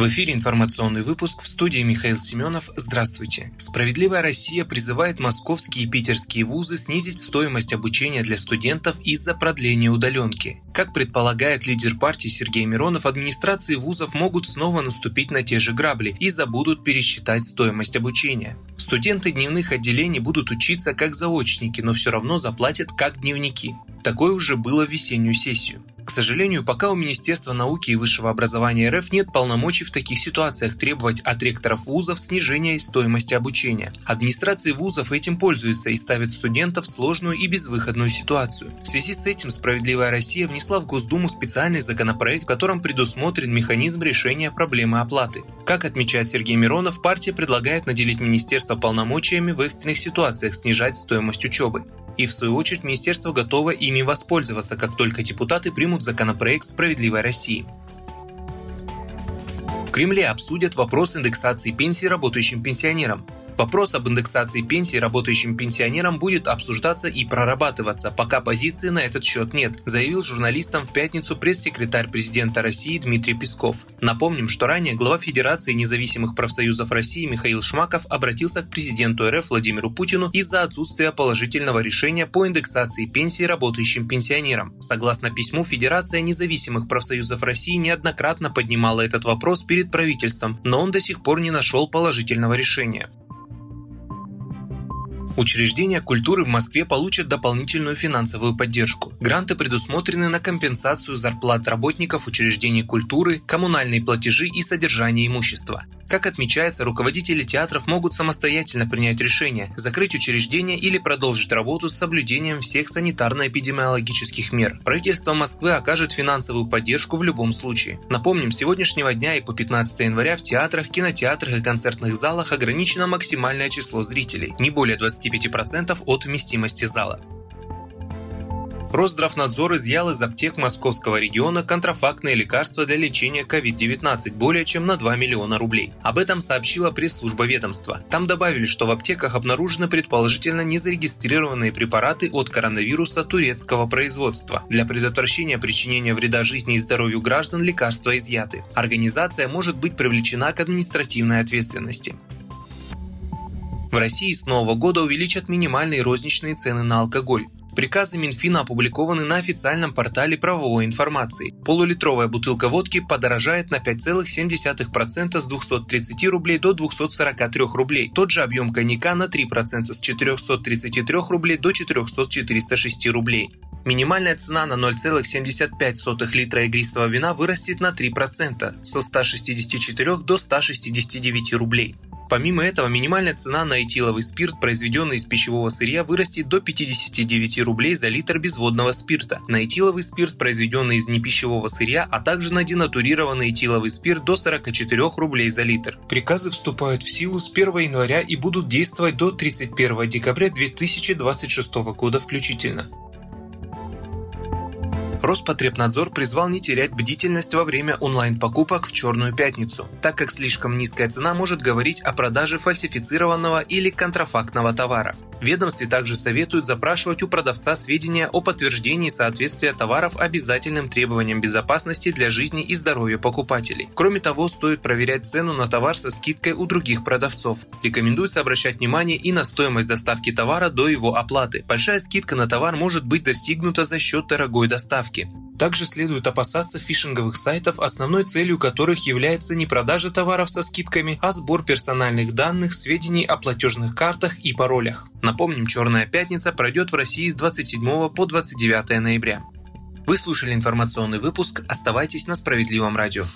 В эфире информационный выпуск в студии Михаил Семенов. Здравствуйте. Справедливая Россия призывает московские и питерские вузы снизить стоимость обучения для студентов из-за продления удаленки. Как предполагает лидер партии Сергей Миронов, администрации вузов могут снова наступить на те же грабли и забудут пересчитать стоимость обучения. Студенты дневных отделений будут учиться как заочники, но все равно заплатят как дневники. Такое уже было в весеннюю сессию. К сожалению, пока у Министерства науки и высшего образования РФ нет полномочий в таких ситуациях требовать от ректоров вузов снижения стоимости обучения. Администрации вузов этим пользуются и ставят студентов в сложную и безвыходную ситуацию. В связи с этим «Справедливая Россия» внесла в Госдуму специальный законопроект, в котором предусмотрен механизм решения проблемы оплаты. Как отмечает Сергей Миронов, партия предлагает наделить министерство полномочиями в экстренных ситуациях снижать стоимость учебы и в свою очередь министерство готово ими воспользоваться, как только депутаты примут законопроект «Справедливой России». В Кремле обсудят вопрос индексации пенсий работающим пенсионерам. Вопрос об индексации пенсий работающим пенсионерам будет обсуждаться и прорабатываться, пока позиции на этот счет нет, заявил журналистам в пятницу пресс-секретарь президента России Дмитрий Песков. Напомним, что ранее глава Федерации независимых профсоюзов России Михаил Шмаков обратился к президенту РФ Владимиру Путину из-за отсутствия положительного решения по индексации пенсий работающим пенсионерам. Согласно письму, Федерация независимых профсоюзов России неоднократно поднимала этот вопрос перед правительством, но он до сих пор не нашел положительного решения. Учреждения культуры в Москве получат дополнительную финансовую поддержку. Гранты предусмотрены на компенсацию зарплат работников учреждений культуры, коммунальные платежи и содержание имущества. Как отмечается, руководители театров могут самостоятельно принять решение закрыть учреждение или продолжить работу с соблюдением всех санитарно-эпидемиологических мер. Правительство Москвы окажет финансовую поддержку в любом случае. Напомним, с сегодняшнего дня и по 15 января в театрах, кинотеатрах и концертных залах ограничено максимальное число зрителей – не более 25% от вместимости зала. Росздравнадзор изъял из аптек московского региона контрафактные лекарства для лечения COVID-19 более чем на 2 миллиона рублей. Об этом сообщила пресс-служба ведомства. Там добавили, что в аптеках обнаружены предположительно незарегистрированные препараты от коронавируса турецкого производства. Для предотвращения причинения вреда жизни и здоровью граждан лекарства изъяты. Организация может быть привлечена к административной ответственности. В России с нового года увеличат минимальные розничные цены на алкоголь. Приказы Минфина опубликованы на официальном портале правовой информации. Полулитровая бутылка водки подорожает на 5,7% с 230 рублей до 243 рублей. Тот же объем коньяка на 3% с 433 рублей до 406 рублей. Минимальная цена на 0,75 литра игристого вина вырастет на 3% со 164 до 169 рублей. Помимо этого, минимальная цена на этиловый спирт, произведенный из пищевого сырья, вырастет до 59 рублей за литр безводного спирта. На этиловый спирт, произведенный из непищевого сырья, а также на денатурированный этиловый спирт до 44 рублей за литр. Приказы вступают в силу с 1 января и будут действовать до 31 декабря 2026 года включительно. Роспотребнадзор призвал не терять бдительность во время онлайн-покупок в Черную пятницу, так как слишком низкая цена может говорить о продаже фальсифицированного или контрафактного товара. Ведомстве также советуют запрашивать у продавца сведения о подтверждении соответствия товаров обязательным требованиям безопасности для жизни и здоровья покупателей. Кроме того, стоит проверять цену на товар со скидкой у других продавцов. Рекомендуется обращать внимание и на стоимость доставки товара до его оплаты. Большая скидка на товар может быть достигнута за счет дорогой доставки. Также следует опасаться фишинговых сайтов, основной целью которых является не продажа товаров со скидками, а сбор персональных данных, сведений о платежных картах и паролях. Напомним, Черная пятница пройдет в России с 27 по 29 ноября. Вы слушали информационный выпуск. Оставайтесь на справедливом радио.